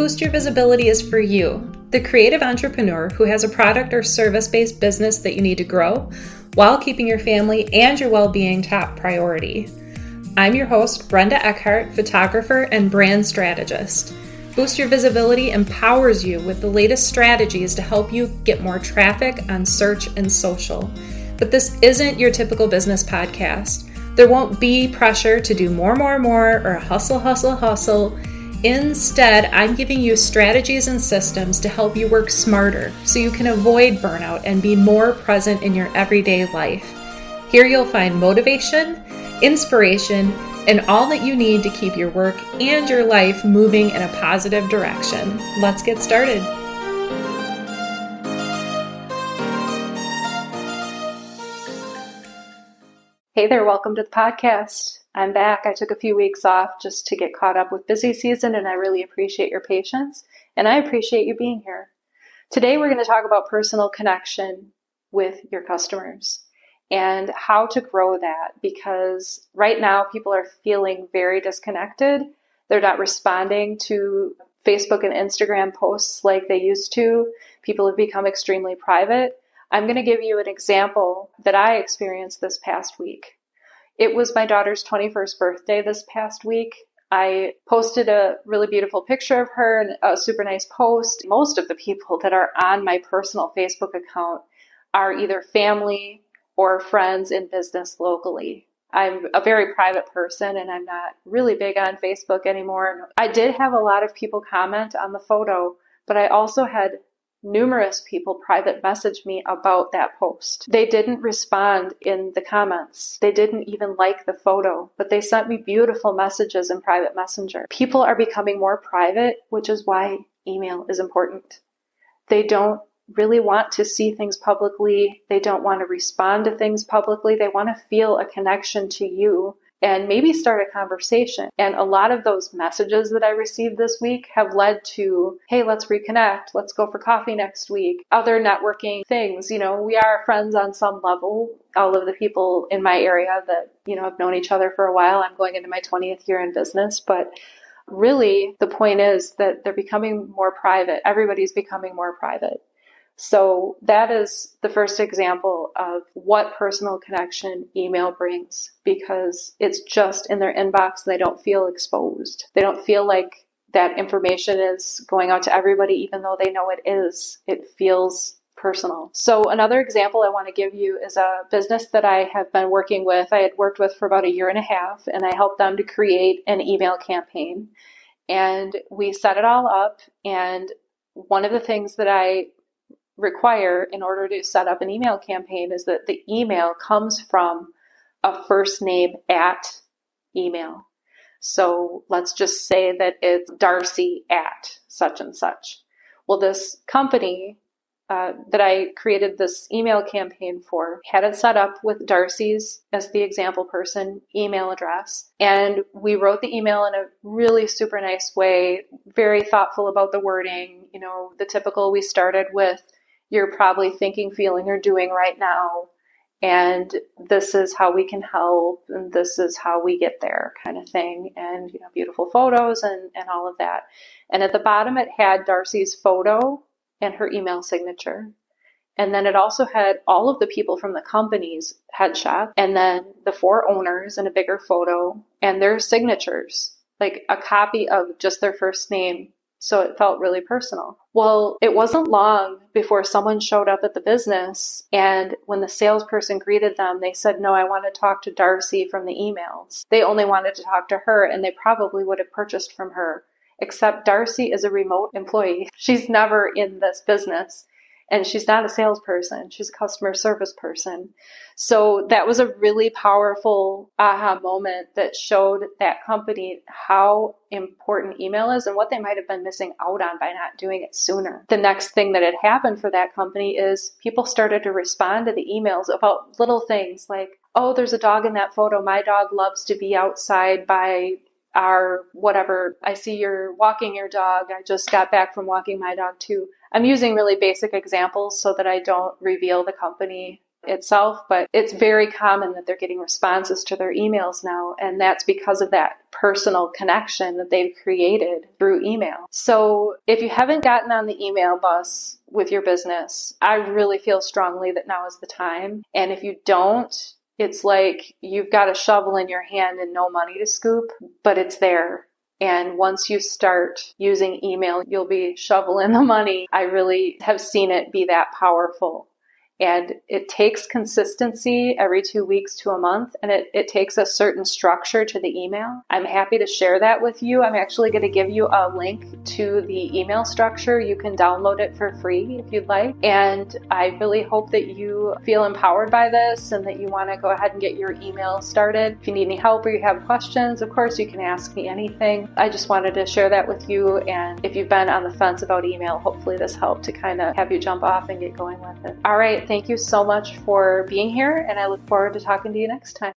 Boost Your Visibility is for you, the creative entrepreneur who has a product or service based business that you need to grow while keeping your family and your well being top priority. I'm your host, Brenda Eckhardt, photographer and brand strategist. Boost Your Visibility empowers you with the latest strategies to help you get more traffic on search and social. But this isn't your typical business podcast. There won't be pressure to do more, more, more, or hustle, hustle, hustle. Instead, I'm giving you strategies and systems to help you work smarter so you can avoid burnout and be more present in your everyday life. Here you'll find motivation, inspiration, and all that you need to keep your work and your life moving in a positive direction. Let's get started. Hey there, welcome to the podcast. I'm back. I took a few weeks off just to get caught up with busy season, and I really appreciate your patience and I appreciate you being here. Today, we're going to talk about personal connection with your customers and how to grow that because right now people are feeling very disconnected. They're not responding to Facebook and Instagram posts like they used to. People have become extremely private. I'm going to give you an example that I experienced this past week. It was my daughter's 21st birthday this past week. I posted a really beautiful picture of her and a super nice post. Most of the people that are on my personal Facebook account are either family or friends in business locally. I'm a very private person and I'm not really big on Facebook anymore. I did have a lot of people comment on the photo, but I also had numerous people private message me about that post. They didn't respond in the comments. They didn't even like the photo, but they sent me beautiful messages in private messenger. People are becoming more private, which is why email is important. They don't really want to see things publicly. They don't want to respond to things publicly. They want to feel a connection to you and maybe start a conversation. And a lot of those messages that I received this week have led to, hey, let's reconnect. Let's go for coffee next week. Other networking things. You know, we are friends on some level. All of the people in my area that, you know, have known each other for a while. I'm going into my 20th year in business, but really the point is that they're becoming more private. Everybody's becoming more private. So that is the first example of what personal connection email brings because it's just in their inbox. and They don't feel exposed. They don't feel like that information is going out to everybody, even though they know it is. It feels personal. So another example I want to give you is a business that I have been working with. I had worked with for about a year and a half and I helped them to create an email campaign. And we set it all up and one of the things that I require in order to set up an email campaign is that the email comes from a first name at email. So let's just say that it's Darcy at such and such. Well, this company uh, that I created this email campaign for had it set up with Darcy's as the example person email address. And we wrote the email in a really super nice way, very thoughtful about the wording. You know, the typical we started with you're probably thinking, feeling, or doing right now. And this is how we can help, and this is how we get there, kind of thing. And, you know, beautiful photos and, and all of that. And at the bottom, it had Darcy's photo and her email signature. And then it also had all of the people from the company's headshot, and then the four owners in a bigger photo and their signatures, like a copy of just their first name so it felt really personal. Well, it wasn't long before someone showed up at the business, and when the salesperson greeted them, they said, No, I want to talk to Darcy from the emails. They only wanted to talk to her, and they probably would have purchased from her. Except Darcy is a remote employee. She's never in this business and she's not a salesperson. She's a customer service person. So that was a really powerful aha moment that showed that company how important email is and what they might have been missing out on by not doing it sooner. The next thing that had happened for that company is people started to respond to the emails about little things like oh there's a dog in that photo. My dog loves to be outside by our whatever i see you're walking your dog i just got back from walking my dog too I'm using really basic examples so that I don't reveal the company itself, but it's very common that they're getting responses to their emails now. And that's because of that personal connection that they've created through email. So if you haven't gotten on the email bus with your business, I really feel strongly that now is the time. And if you don't, it's like you've got a shovel in your hand and no money to scoop, but it's there. And once you start using email, you'll be shoveling the money. I really have seen it be that powerful. And it takes consistency every two weeks to a month, and it, it takes a certain structure to the email. I'm happy to share that with you. I'm actually going to give you a link to the email structure. You can download it for free if you'd like. And I really hope that you feel empowered by this and that you want to go ahead and get your email started. If you need any help or you have questions, of course, you can ask me anything. I just wanted to share that with you. And if you've been on the fence about email, hopefully this helped to kind of have you jump off and get going with it. All right. Thank you so much for being here, and I look forward to talking to you next time.